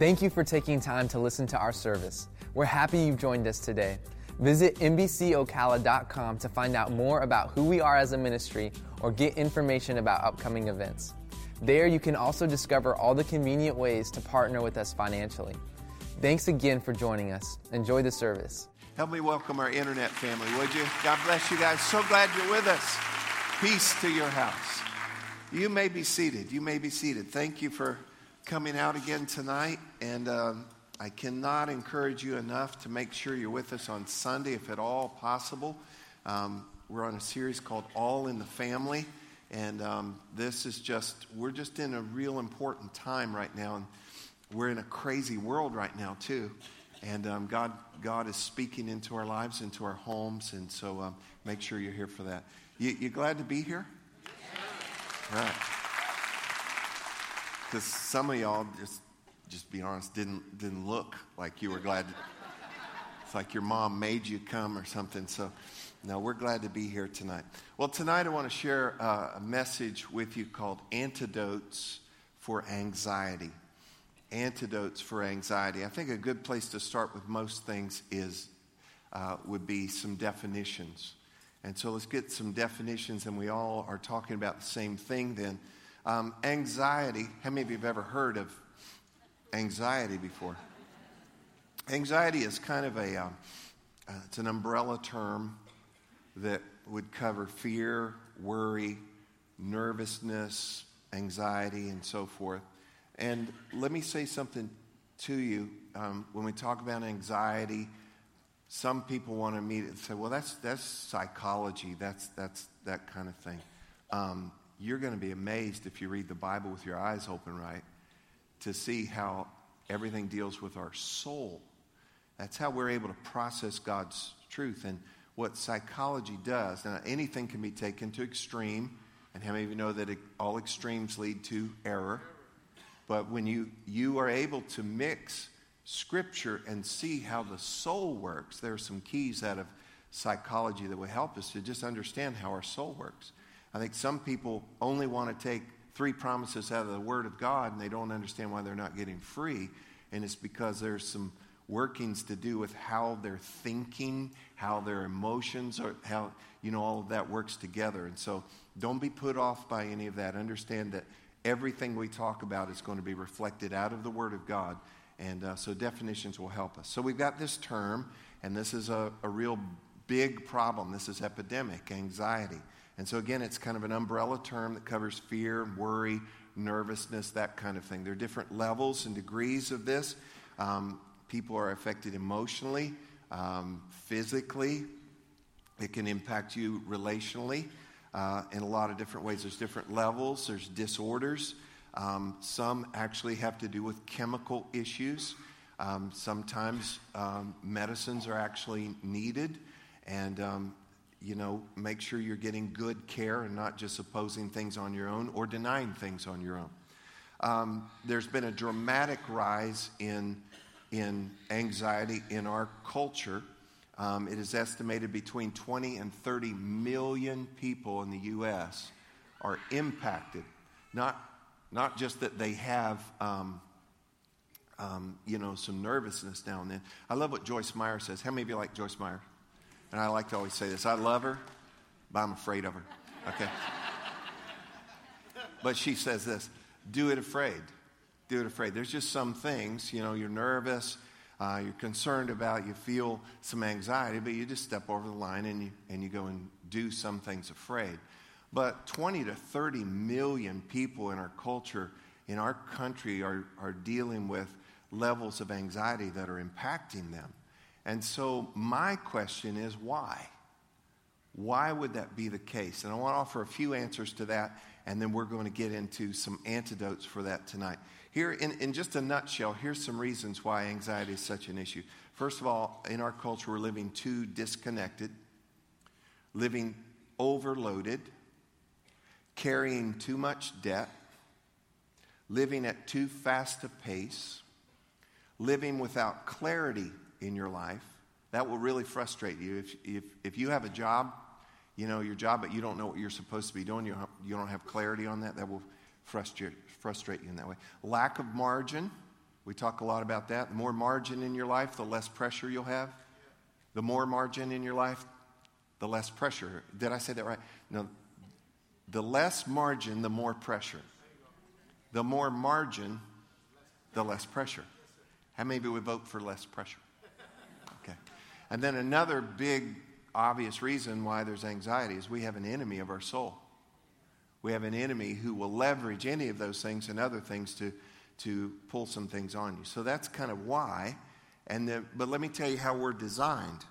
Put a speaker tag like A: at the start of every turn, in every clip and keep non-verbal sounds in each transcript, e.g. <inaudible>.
A: Thank you for taking time to listen to our service. We're happy you've joined us today. Visit NBCOcala.com to find out more about who we are as a ministry or get information about upcoming events. There, you can also discover all the convenient ways to partner with us financially. Thanks again for joining us. Enjoy the service.
B: Help me welcome our internet family, would you? God bless you guys. So glad you're with us. Peace to your house. You may be seated. You may be seated. Thank you for coming out again tonight. And um, I cannot encourage you enough to make sure you're with us on Sunday, if at all possible. Um, we're on a series called All in the Family. And um, this is just, we're just in a real important time right now. And we're in a crazy world right now, too. And um, God, God is speaking into our lives, into our homes. And so um, make sure you're here for that. You, you glad to be here? Right. Because some of y'all, just, just be honest, didn't, didn't look like you were glad. To, it's like your mom made you come or something. So, no, we're glad to be here tonight. Well, tonight I want to share uh, a message with you called Antidotes for Anxiety. Antidotes for Anxiety. I think a good place to start with most things is uh, would be some definitions. And so let's get some definitions, and we all are talking about the same thing then. Um, anxiety, how many of you have ever heard of anxiety before? Anxiety is kind of a, um, uh, it's an umbrella term that would cover fear, worry, nervousness, anxiety, and so forth. And let me say something to you. Um, when we talk about anxiety, some people want to immediately say, well, that's, that's psychology, that's, that's that kind of thing. Um, you're going to be amazed if you read the Bible with your eyes open, right? To see how everything deals with our soul. That's how we're able to process God's truth. And what psychology does, now anything can be taken to extreme, and how many of you know that all extremes lead to error? But when you, you are able to mix Scripture and see how the soul works. There are some keys out of psychology that will help us to just understand how our soul works. I think some people only want to take three promises out of the Word of God and they don't understand why they're not getting free. And it's because there's some workings to do with how they're thinking, how their emotions are, how, you know, all of that works together. And so don't be put off by any of that. Understand that everything we talk about is going to be reflected out of the Word of God and uh, so definitions will help us. So we've got this term, and this is a, a real big problem. This is epidemic, anxiety. And so again, it's kind of an umbrella term that covers fear, worry, nervousness, that kind of thing. There are different levels and degrees of this. Um, people are affected emotionally, um, physically. It can impact you relationally uh, in a lot of different ways. There's different levels, there's disorders. Um, some actually have to do with chemical issues. Um, sometimes um, medicines are actually needed, and um, you know, make sure you're getting good care and not just opposing things on your own or denying things on your own. Um, there's been a dramatic rise in in anxiety in our culture. Um, it is estimated between 20 and 30 million people in the U.S. are impacted, not not just that they have, um, um, you know, some nervousness now and then. I love what Joyce Meyer says. How many of you like Joyce Meyer? And I like to always say this I love her, but I'm afraid of her. Okay? <laughs> but she says this do it afraid. Do it afraid. There's just some things, you know, you're nervous, uh, you're concerned about, you feel some anxiety, but you just step over the line and you, and you go and do some things afraid. But 20 to 30 million people in our culture, in our country, are, are dealing with levels of anxiety that are impacting them. And so, my question is why? Why would that be the case? And I want to offer a few answers to that, and then we're going to get into some antidotes for that tonight. Here, in, in just a nutshell, here's some reasons why anxiety is such an issue. First of all, in our culture, we're living too disconnected, living overloaded, carrying too much debt, living at too fast a pace, living without clarity in your life. That will really frustrate you. If, if, if you have a job, you know, your job, but you don't know what you're supposed to be doing, you you don't have clarity on that, that will frustrate, frustrate you in that way. Lack of margin, We talk a lot about that. The more margin in your life, the less pressure you'll have. The more margin in your life, the less pressure. Did I say that right? No. The less margin, the more pressure. The more margin, the less pressure. How many of would vote for less pressure? And then another big, obvious reason why there's anxiety is we have an enemy of our soul. We have an enemy who will leverage any of those things and other things to, to pull some things on you. So that's kind of why. And the, but let me tell you how we're designed.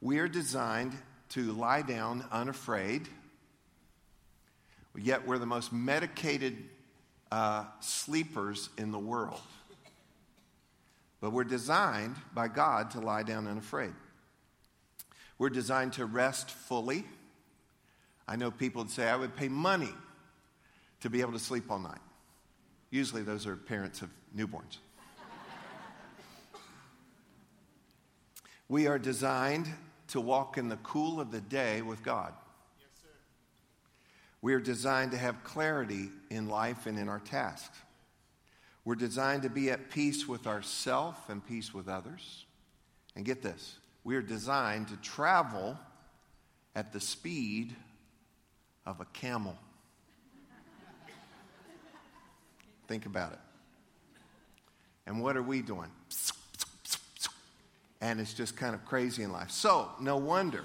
B: We are designed to lie down unafraid, yet we're the most medicated uh, sleepers in the world. But we're designed by God to lie down unafraid. We're designed to rest fully. I know people would say, I would pay money to be able to sleep all night. Usually, those are parents of newborns. we are designed to walk in the cool of the day with God. Yes, we are designed to have clarity in life and in our tasks. We're designed to be at peace with ourselves and peace with others. And get this we are designed to travel at the speed of a camel. Think about it. And what are we doing? And it's just kind of crazy in life. So, no wonder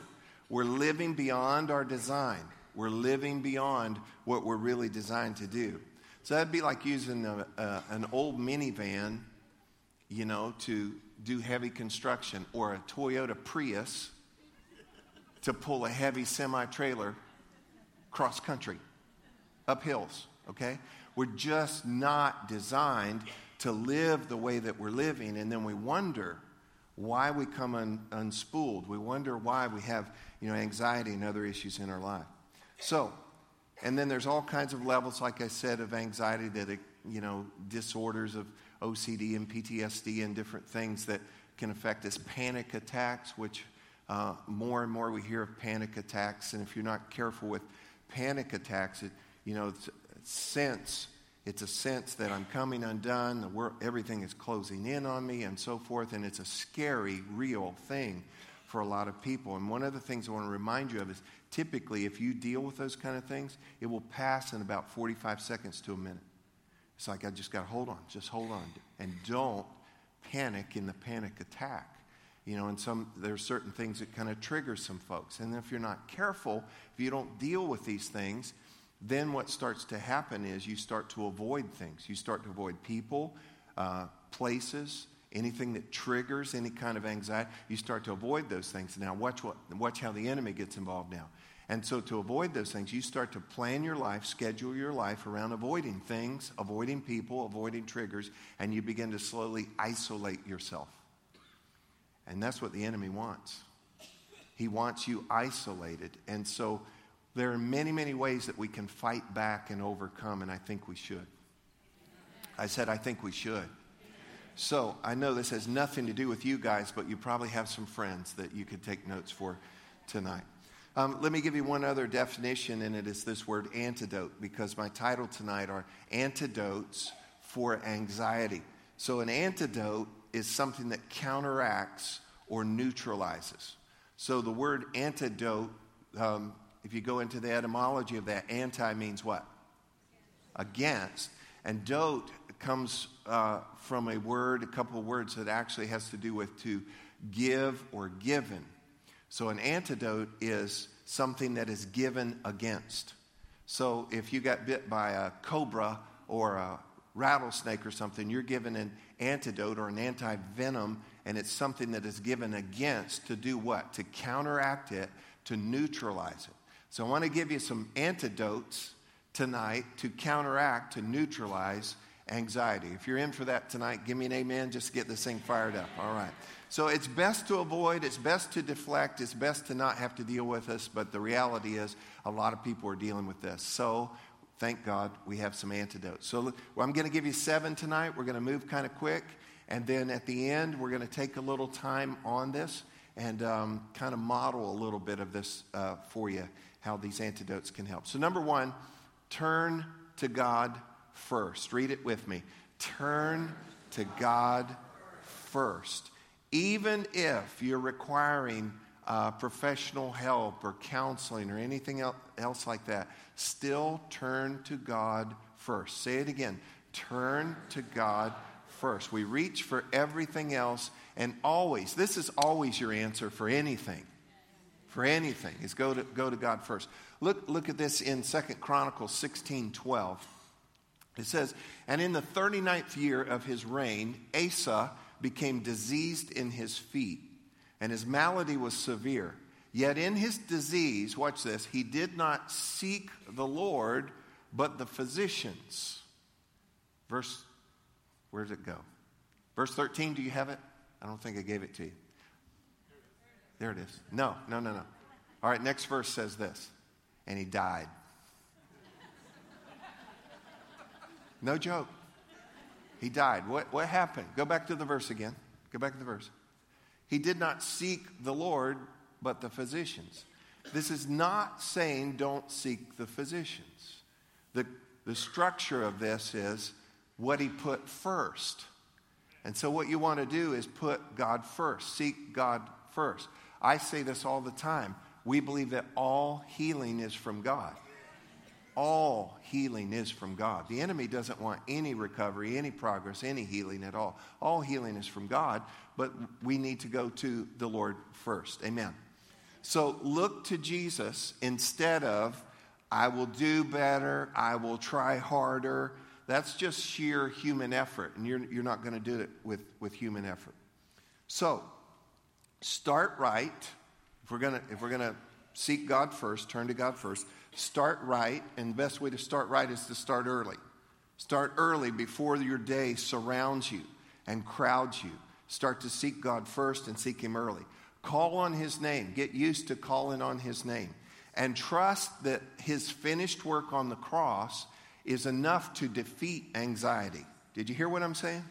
B: we're living beyond our design. We're living beyond what we're really designed to do. So, that'd be like using a, a, an old minivan, you know, to do heavy construction, or a Toyota Prius to pull a heavy semi trailer cross country, up hills, okay? We're just not designed to live the way that we're living, and then we wonder why we come un, unspooled. We wonder why we have you know, anxiety and other issues in our life. So, and then there's all kinds of levels, like I said, of anxiety that, you know, disorders of OCD and PTSD and different things that can affect us. Panic attacks, which uh, more and more we hear of panic attacks. And if you're not careful with panic attacks, it, you know, it's a sense. It's a sense that I'm coming undone, world, everything is closing in on me, and so forth. And it's a scary, real thing for a lot of people. And one of the things I want to remind you of is typically, if you deal with those kind of things, it will pass in about 45 seconds to a minute. It's like, I just got to hold on, just hold on. And don't panic in the panic attack. You know, and some there's certain things that kind of trigger some folks. And if you're not careful, if you don't deal with these things, then what starts to happen is you start to avoid things. You start to avoid people, uh, places, anything that triggers any kind of anxiety. You start to avoid those things. Now, watch, what, watch how the enemy gets involved now. And so, to avoid those things, you start to plan your life, schedule your life around avoiding things, avoiding people, avoiding triggers, and you begin to slowly isolate yourself. And that's what the enemy wants. He wants you isolated. And so, there are many, many ways that we can fight back and overcome, and I think we should. I said, I think we should. So I know this has nothing to do with you guys, but you probably have some friends that you could take notes for tonight. Um, let me give you one other definition, and it is this word antidote, because my title tonight are Antidotes for Anxiety. So, an antidote is something that counteracts or neutralizes. So, the word antidote um, if you go into the etymology of that, anti means what? Against. And dote comes uh, from a word, a couple of words that actually has to do with to give or given. So an antidote is something that is given against. So if you got bit by a cobra or a rattlesnake or something, you're given an antidote or an anti venom, and it's something that is given against to do what? To counteract it, to neutralize it. So I want to give you some antidotes tonight to counteract, to neutralize anxiety. If you're in for that tonight, give me an amen. Just get this thing fired up. All right. So it's best to avoid, it's best to deflect, it's best to not have to deal with this, but the reality is a lot of people are dealing with this. So thank God we have some antidotes. So well, I'm going to give you seven tonight. We're going to move kind of quick. And then at the end, we're going to take a little time on this and um, kind of model a little bit of this uh, for you how these antidotes can help. So, number one, turn to God first. Read it with me. Turn to God first. Even if you're requiring uh, professional help or counseling or anything else like that, still turn to God first. Say it again turn to God first. We reach for everything else, and always, this is always your answer for anything. For anything, is go to, go to God first. Look, look at this in Second Chronicles 16 12. It says, And in the 39th year of his reign, Asa became diseased in his feet, and his malady was severe. Yet in his disease, watch this, he did not seek the Lord, but the physicians. Verse, where does it go? Verse 13, do you have it? I don't think I gave it to you. There it is. No, no, no, no. All right, next verse says this. And he died. No joke. He died. What, what happened? Go back to the verse again. Go back to the verse. He did not seek the Lord, but the physicians. This is not saying don't seek the physicians. The, the structure of this is what he put first. And so, what you want to do is put God first, seek God first. I say this all the time. We believe that all healing is from God all healing is from God. The enemy doesn't want any recovery, any progress, any healing at all. All healing is from God, but we need to go to the Lord first. Amen. So look to Jesus instead of, I will do better, I will try harder. That's just sheer human effort, and you're, you're not going to do it with, with human effort. So, start right. If we're going to if we're going to seek God first, turn to God first, Start right, and the best way to start right is to start early. Start early before your day surrounds you and crowds you. Start to seek God first and seek Him early. Call on His name. Get used to calling on His name. And trust that His finished work on the cross is enough to defeat anxiety. Did you hear what I'm saying?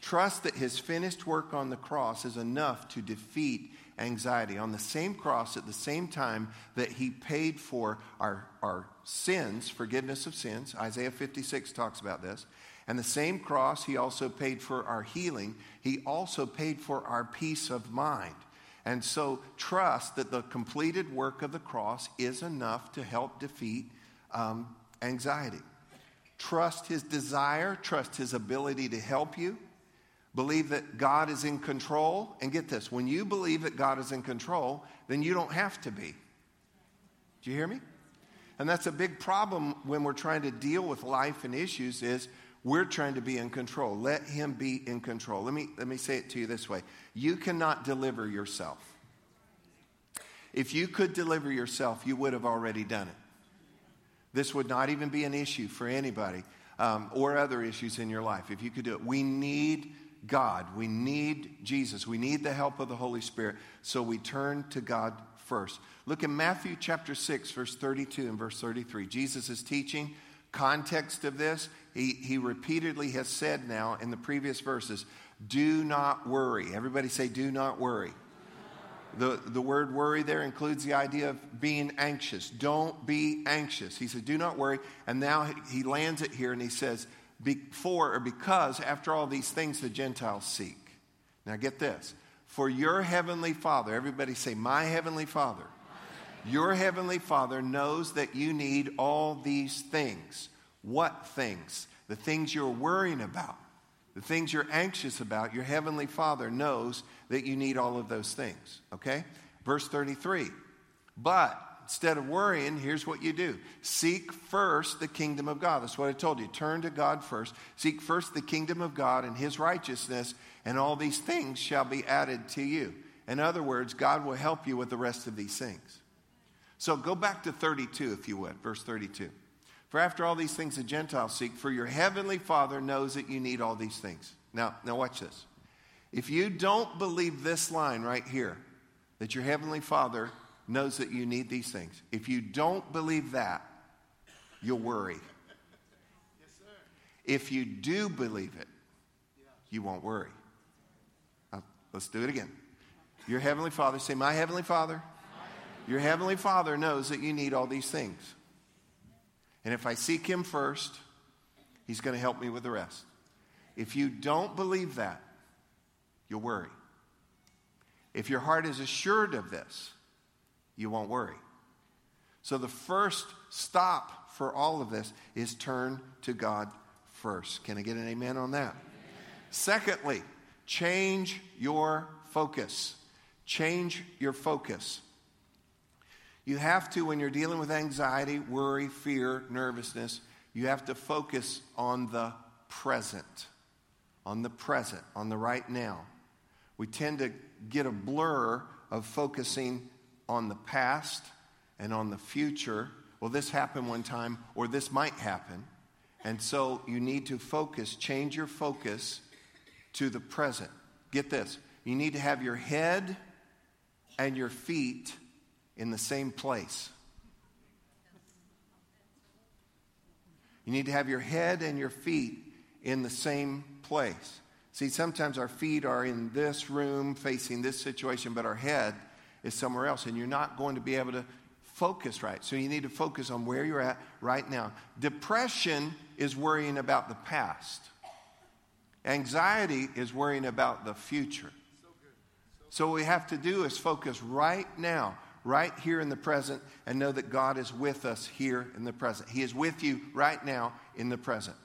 B: Trust that His finished work on the cross is enough to defeat anxiety. On the same cross, at the same time that he paid for our, our sins, forgiveness of sins, Isaiah 56 talks about this. And the same cross, he also paid for our healing. He also paid for our peace of mind. And so trust that the completed work of the cross is enough to help defeat um, anxiety. Trust his desire, trust his ability to help you believe that God is in control. And get this when you believe that God is in control, then you don't have to be. Do you hear me? And that's a big problem when we're trying to deal with life and issues is we're trying to be in control. Let him be in control. Let me, let me say it to you this way. You cannot deliver yourself. If you could deliver yourself, you would have already done it. This would not even be an issue for anybody um, or other issues in your life if you could do it. We need God. We need Jesus. We need the help of the Holy Spirit. So we turn to God first. Look in Matthew chapter 6, verse 32 and verse 33. Jesus is teaching. Context of this, he, he repeatedly has said now in the previous verses, do not worry. Everybody say, do not worry. The, the word worry there includes the idea of being anxious. Don't be anxious. He said, do not worry. And now he lands it here and he says, before or because after all these things the Gentiles seek. Now get this. For your heavenly Father, everybody say, My heavenly Father. Your heavenly Father knows that you need all these things. What things? The things you're worrying about, the things you're anxious about. Your heavenly Father knows that you need all of those things. Okay? Verse 33. But Instead of worrying, here's what you do seek first the kingdom of God. That's what I told you. Turn to God first. Seek first the kingdom of God and his righteousness, and all these things shall be added to you. In other words, God will help you with the rest of these things. So go back to 32, if you would, verse 32. For after all these things the Gentiles seek, for your heavenly Father knows that you need all these things. Now, now watch this. If you don't believe this line right here, that your heavenly Father knows that you need these things. If you don't believe that, you'll worry. If you do believe it, you won't worry. Uh, let's do it again. Your Heavenly Father, say, My Heavenly Father. Your Heavenly Father knows that you need all these things. And if I seek Him first, He's going to help me with the rest. If you don't believe that, you'll worry. If your heart is assured of this, you won't worry. So the first stop for all of this is turn to God first. Can I get an amen on that? Amen. Secondly, change your focus. Change your focus. You have to, when you're dealing with anxiety, worry, fear, nervousness, you have to focus on the present, on the present, on the right now. We tend to get a blur of focusing on the past and on the future. Well, this happened one time, or this might happen. And so you need to focus, change your focus to the present. Get this you need to have your head and your feet in the same place. You need to have your head and your feet in the same place. See, sometimes our feet are in this room facing this situation, but our head is somewhere else, and you're not going to be able to focus right. So you need to focus on where you're at right now. Depression is worrying about the past, anxiety is worrying about the future. So, what we have to do is focus right now, right here in the present, and know that God is with us here in the present. He is with you right now in the present.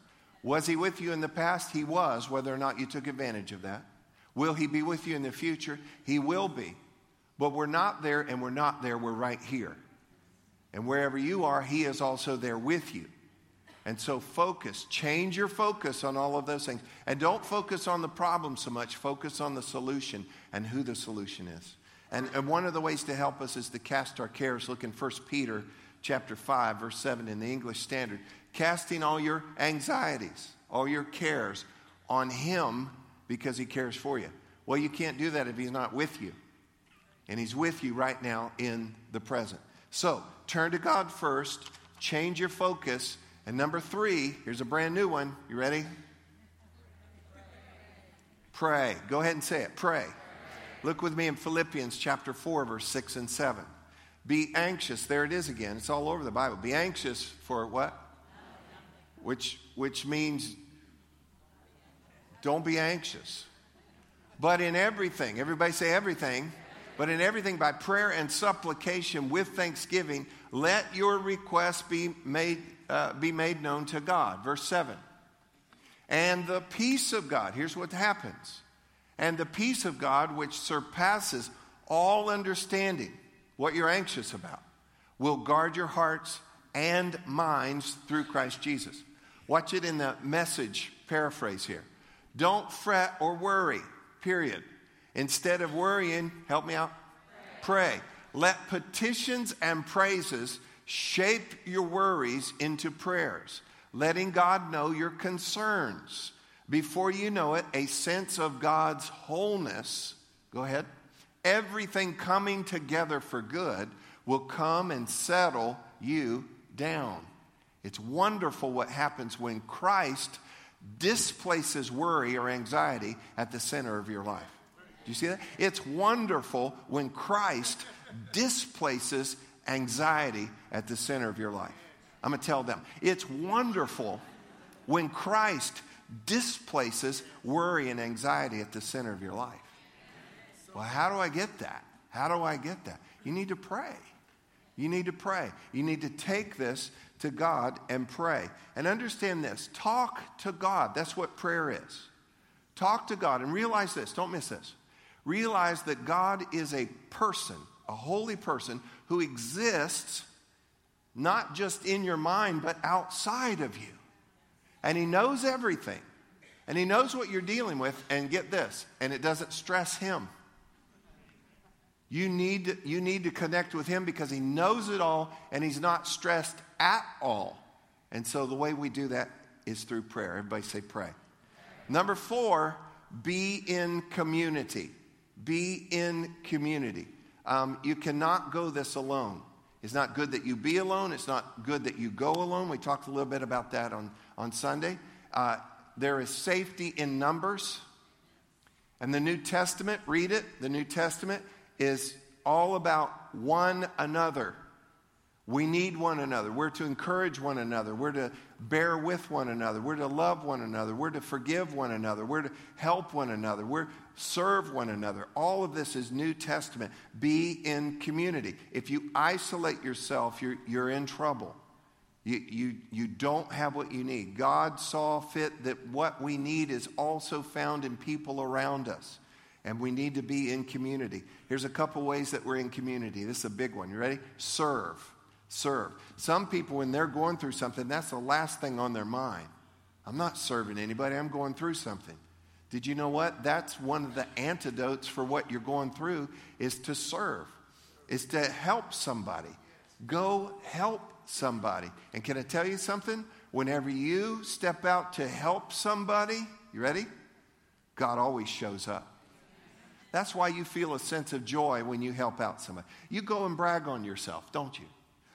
B: Was He with you in the past? He was, whether or not you took advantage of that. Will He be with you in the future? He will be. But we're not there, and we're not there, we're right here. And wherever you are, He is also there with you. And so focus, change your focus on all of those things. And don't focus on the problem so much, focus on the solution and who the solution is. And, and one of the ways to help us is to cast our cares. Look in 1 Peter chapter 5, verse 7 in the English Standard. Casting all your anxieties, all your cares on Him because He cares for you. Well, you can't do that if He's not with you. And He's with you right now in the present. So turn to God first, change your focus. And number three, here's a brand new one. You ready? Pray. Go ahead and say it. Pray. Look with me in Philippians chapter 4, verse 6 and 7. Be anxious. There it is again. It's all over the Bible. Be anxious for what? Which, which means don't be anxious. But in everything, everybody say everything. But in everything, by prayer and supplication with thanksgiving, let your requests be made, uh, be made known to God. Verse 7. And the peace of God, here's what happens and the peace of God, which surpasses all understanding, what you're anxious about, will guard your hearts and minds through Christ Jesus. Watch it in the message paraphrase here. Don't fret or worry, period. Instead of worrying, help me out, pray. pray. Let petitions and praises shape your worries into prayers, letting God know your concerns before you know it, a sense of God's wholeness, go ahead, everything coming together for good will come and settle you down. It's wonderful what happens when Christ displaces worry or anxiety at the center of your life. You see that? It's wonderful when Christ displaces anxiety at the center of your life. I'm going to tell them. It's wonderful when Christ displaces worry and anxiety at the center of your life. Well, how do I get that? How do I get that? You need to pray. You need to pray. You need to take this to God and pray. And understand this talk to God. That's what prayer is. Talk to God and realize this. Don't miss this. Realize that God is a person, a holy person who exists not just in your mind, but outside of you. And He knows everything. And He knows what you're dealing with. And get this, and it doesn't stress Him. You need, to, you need to connect with Him because He knows it all and He's not stressed at all. And so the way we do that is through prayer. Everybody say pray. Number four, be in community. Be in community. Um, you cannot go this alone. It's not good that you be alone. It's not good that you go alone. We talked a little bit about that on, on Sunday. Uh, there is safety in numbers. And the New Testament, read it, the New Testament is all about one another. We need one another. We're to encourage one another. We're to bear with one another. We're to love one another. We're to forgive one another. We're to help one another. We're serve one another. All of this is New Testament. Be in community. If you isolate yourself, you're, you're in trouble. You, you, you don't have what you need. God saw fit that what we need is also found in people around us. And we need to be in community. Here's a couple ways that we're in community. This is a big one. You ready? Serve serve. Some people, when they're going through something, that's the last thing on their mind. I'm not serving anybody, I'm going through something. Did you know what? That's one of the antidotes for what you're going through is to serve, is to help somebody. Go help somebody. And can I tell you something? Whenever you step out to help somebody, you ready? God always shows up. That's why you feel a sense of joy when you help out somebody. You go and brag on yourself, don't you?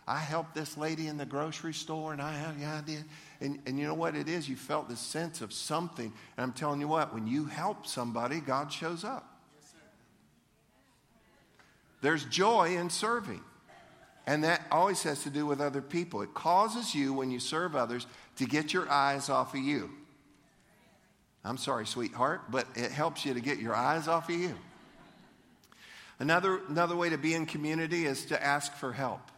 B: I helped this lady in the grocery store and I, yeah, I did. And, and you know what it is? You felt this sense of something. And I'm telling you what, when you help somebody, God shows up. There's joy in serving. And that always has to do with other people. It causes you, when you serve others, to get your eyes off of you. I'm sorry, sweetheart, but it helps you to get your eyes off of you. Another, another way to be in community is to ask for help.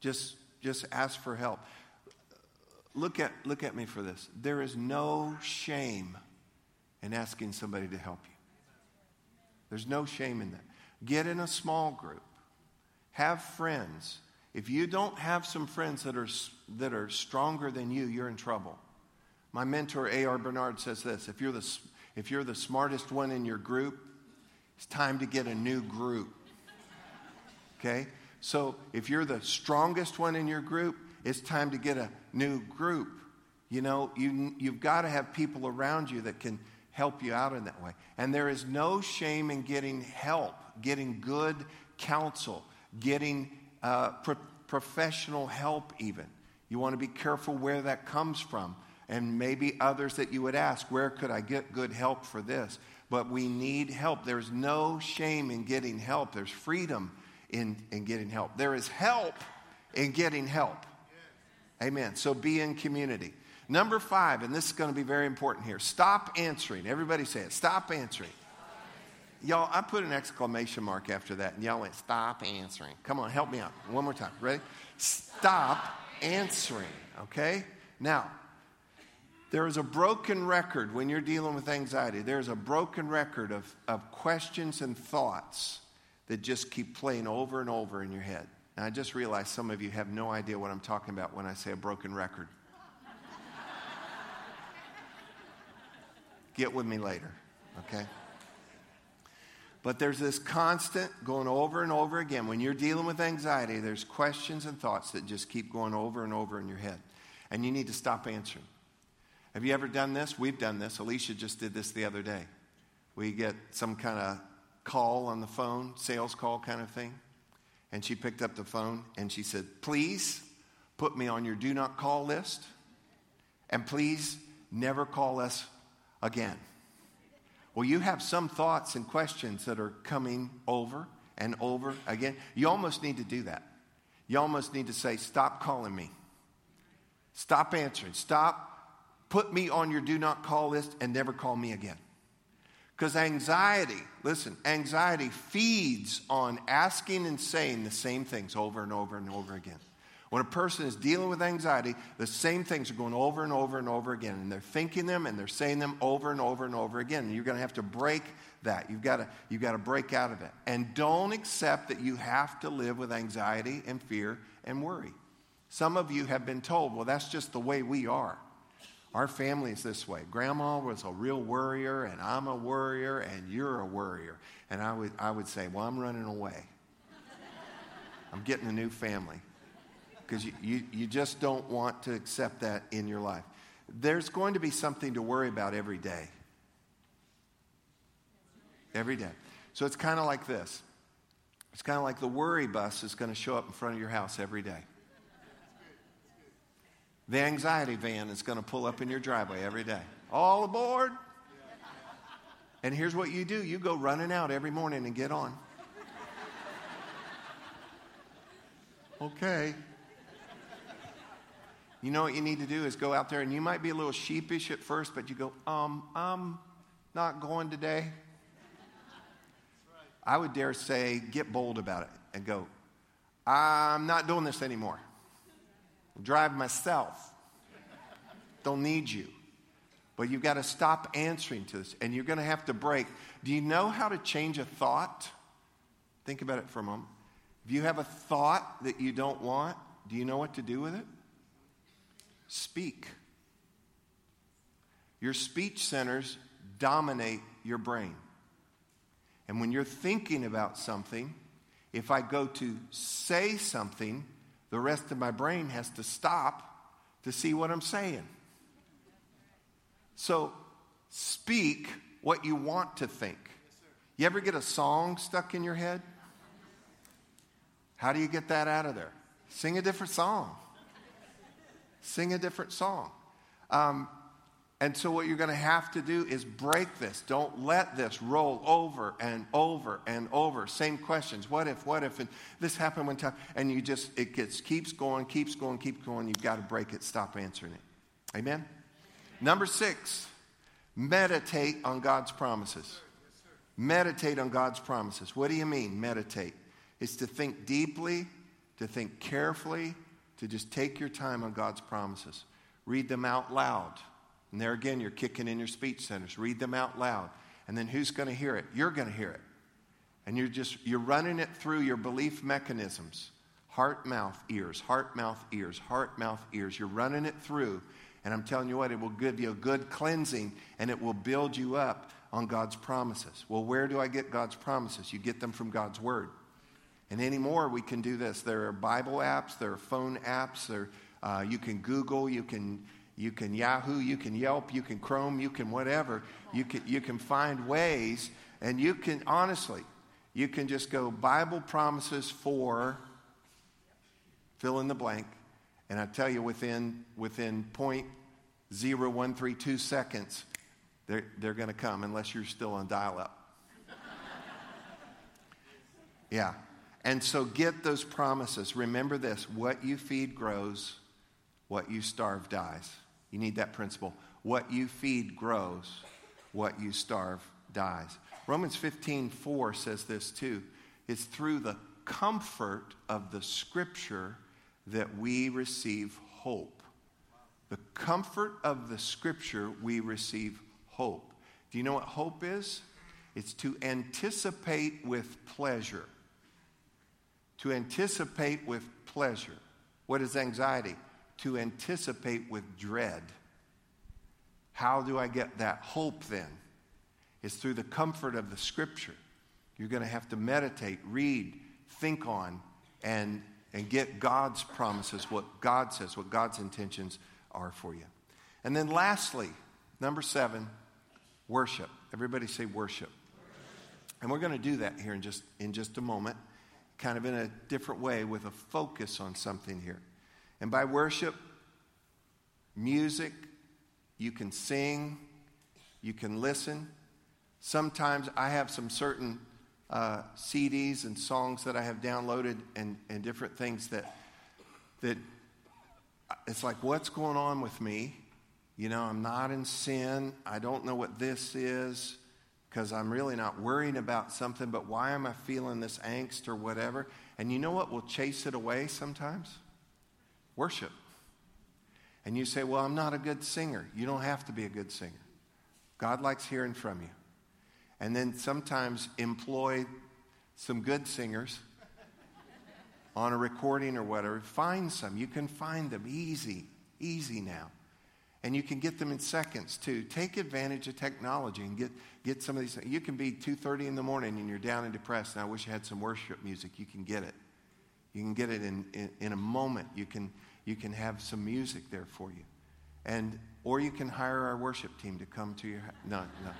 B: Just, just ask for help. Look at, look at me for this. There is no shame in asking somebody to help you. There's no shame in that. Get in a small group. Have friends. If you don't have some friends that are, that are stronger than you, you're in trouble. My mentor, A.R. Bernard, says this if you're, the, if you're the smartest one in your group, it's time to get a new group. Okay? So if you're the strongest one in your group, it's time to get a new group. You know, you, you've got to have people around you that can help you out in that way. And there is no shame in getting help, getting good counsel, getting uh, pro- professional help, even. You want to be careful where that comes from. And maybe others that you would ask, where could I get good help for this? But we need help. There's no shame in getting help, there's freedom in, in getting help. There is help in getting help. Amen. So be in community. Number five, and this is going to be very important here stop answering. Everybody say it. Stop answering. Y'all, I put an exclamation mark after that, and y'all went, stop answering. Come on, help me out. One more time. Ready? Stop answering, okay? Now, there is a broken record when you're dealing with anxiety. There's a broken record of, of questions and thoughts that just keep playing over and over in your head. And I just realized some of you have no idea what I'm talking about when I say a broken record. Get with me later, okay? But there's this constant going over and over again. When you're dealing with anxiety, there's questions and thoughts that just keep going over and over in your head. And you need to stop answering. Have you ever done this? We've done this. Alicia just did this the other day. We get some kind of call on the phone, sales call kind of thing. And she picked up the phone and she said, Please put me on your do not call list. And please never call us again. Well, you have some thoughts and questions that are coming over and over again. You almost need to do that. You almost need to say, Stop calling me. Stop answering. Stop. Put me on your do not call list and never call me again. Because anxiety, listen, anxiety feeds on asking and saying the same things over and over and over again. When a person is dealing with anxiety, the same things are going over and over and over again. And they're thinking them and they're saying them over and over and over again. And you're going to have to break that. You've got to, you've got to break out of it. And don't accept that you have to live with anxiety and fear and worry. Some of you have been told, well, that's just the way we are. Our family is this way. Grandma was a real worrier, and I'm a worrier, and you're a worrier. And I would, I would say, Well, I'm running away. I'm getting a new family. Because you, you, you just don't want to accept that in your life. There's going to be something to worry about every day. Every day. So it's kind of like this it's kind of like the worry bus is going to show up in front of your house every day. The anxiety van is going to pull up in your driveway every day. All aboard. And here's what you do you go running out every morning and get on. Okay. you know what you need to do is go out there and you might be a little sheepish at first, but you go, um, I'm not going today. I would dare say, get bold about it and go, I'm not doing this anymore. Drive myself. Don't need you. But you've got to stop answering to this, and you're going to have to break. Do you know how to change a thought? Think about it for a moment. If you have a thought that you don't want, do you know what to do with it? Speak. Your speech centers dominate your brain. And when you're thinking about something, if I go to say something, the rest of my brain has to stop to see what I'm saying. So speak what you want to think. You ever get a song stuck in your head? How do you get that out of there? Sing a different song. Sing a different song. Um, and so, what you're going to have to do is break this. Don't let this roll over and over and over. Same questions. What if, what if, and this happened one time. And you just, it gets, keeps going, keeps going, keeps going. You've got to break it, stop answering it. Amen? Number six, meditate on God's promises. Meditate on God's promises. What do you mean, meditate? It's to think deeply, to think carefully, to just take your time on God's promises. Read them out loud. And there again, you're kicking in your speech centers. Read them out loud. And then who's going to hear it? You're going to hear it. And you're just, you're running it through your belief mechanisms heart, mouth, ears, heart, mouth, ears, heart, mouth, ears. You're running it through. And I'm telling you what, it will give you a good cleansing and it will build you up on God's promises. Well, where do I get God's promises? You get them from God's Word. And anymore, we can do this. There are Bible apps, there are phone apps, there, uh, you can Google, you can you can Yahoo, you can Yelp, you can Chrome, you can whatever. You can, you can find ways, and you can, honestly, you can just go Bible promises for fill in the blank. And I tell you, within, within 0.0132 seconds, they're, they're going to come unless you're still on dial up. <laughs> yeah. And so get those promises. Remember this what you feed grows, what you starve dies. You need that principle. What you feed grows, what you starve dies. Romans 15 4 says this too. It's through the comfort of the scripture that we receive hope. The comfort of the scripture, we receive hope. Do you know what hope is? It's to anticipate with pleasure. To anticipate with pleasure. What is anxiety? To anticipate with dread. How do I get that hope then? It's through the comfort of the scripture. You're going to have to meditate, read, think on, and, and get God's promises, what God says, what God's intentions are for you. And then lastly, number seven, worship. Everybody say worship. And we're going to do that here in just, in just a moment, kind of in a different way with a focus on something here. And by worship, music, you can sing, you can listen. Sometimes I have some certain uh, CDs and songs that I have downloaded and, and different things that, that it's like, what's going on with me? You know, I'm not in sin. I don't know what this is because I'm really not worrying about something, but why am I feeling this angst or whatever? And you know what will chase it away sometimes? Worship. And you say, Well, I'm not a good singer. You don't have to be a good singer. God likes hearing from you. And then sometimes employ some good singers <laughs> on a recording or whatever. Find some. You can find them easy, easy now. And you can get them in seconds too. Take advantage of technology and get, get some of these. You can be 2.30 in the morning and you're down and depressed and I wish I had some worship music. You can get it. You can get it in, in, in a moment. You can, you can have some music there for you. And, or you can hire our worship team to come to your No, no.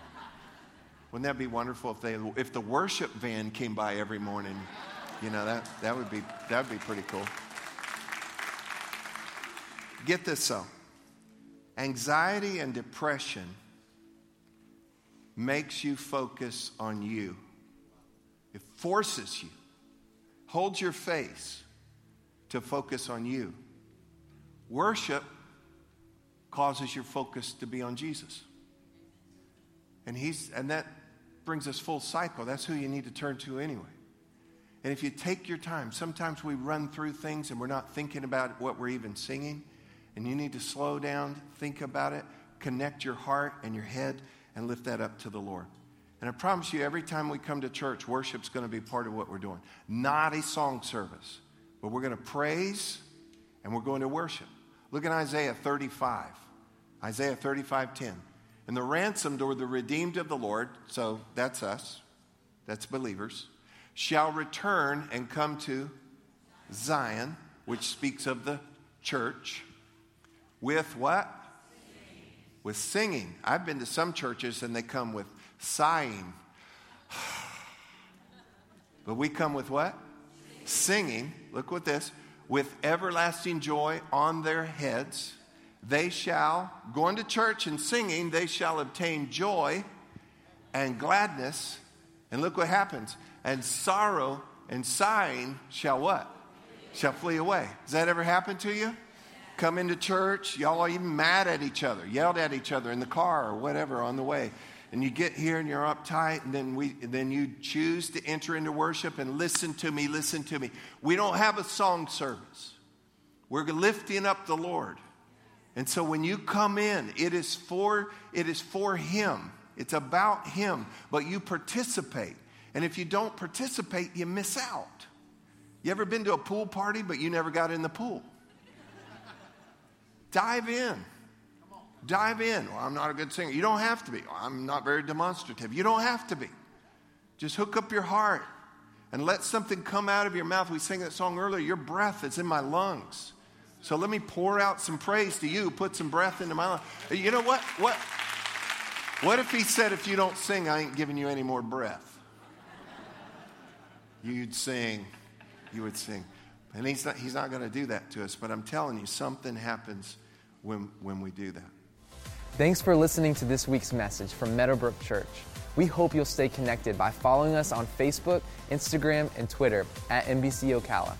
B: Wouldn't that be wonderful if, they, if the worship van came by every morning? You know, that, that, would be, that would be pretty cool. Get this though anxiety and depression makes you focus on you, it forces you Hold your face to focus on you. Worship causes your focus to be on Jesus. And he's and that brings us full cycle. That's who you need to turn to anyway. And if you take your time, sometimes we run through things and we're not thinking about what we're even singing. And you need to slow down, think about it, connect your heart and your head, and lift that up to the Lord. And I promise you, every time we come to church, worship's going to be part of what we're doing. Not a song service, but we're going to praise and we're going to worship. Look at Isaiah 35. Isaiah 35 10. And the ransomed or the redeemed of the Lord, so that's us, that's believers, shall return and come to Zion, which speaks of the church, with what? Singing. With singing. I've been to some churches and they come with sighing. but we come with what? Singing. Look what this. With everlasting joy on their heads they shall, going to church and singing, they shall obtain joy and gladness. And look what happens. And sorrow and sighing shall what? Shall flee away. Has that ever happened to you? Come into church, y'all are even mad at each other, yelled at each other in the car or whatever on the way. And you get here and you're uptight, and then, we, then you choose to enter into worship and listen to me, listen to me. We don't have a song service. We're lifting up the Lord. And so when you come in, it is for it is for him. It's about him, but you participate. And if you don't participate, you miss out. You ever been to a pool party but you never got in the pool? Dive in. Dive in. Well, I'm not a good singer. You don't have to be. I'm not very demonstrative. You don't have to be. Just hook up your heart and let something come out of your mouth. We sang that song earlier. Your breath is in my lungs. So let me pour out some praise to you, put some breath into my life. Uh, you know what? What, what if he said, if you don't sing, I ain't giving you any more breath? You'd sing. You would sing. And he's not, he's not going to do that to us, but I'm telling you, something happens when, when we do that.
A: Thanks for listening to this week's message from Meadowbrook Church. We hope you'll stay connected by following us on Facebook, Instagram, and Twitter at MBC Ocala.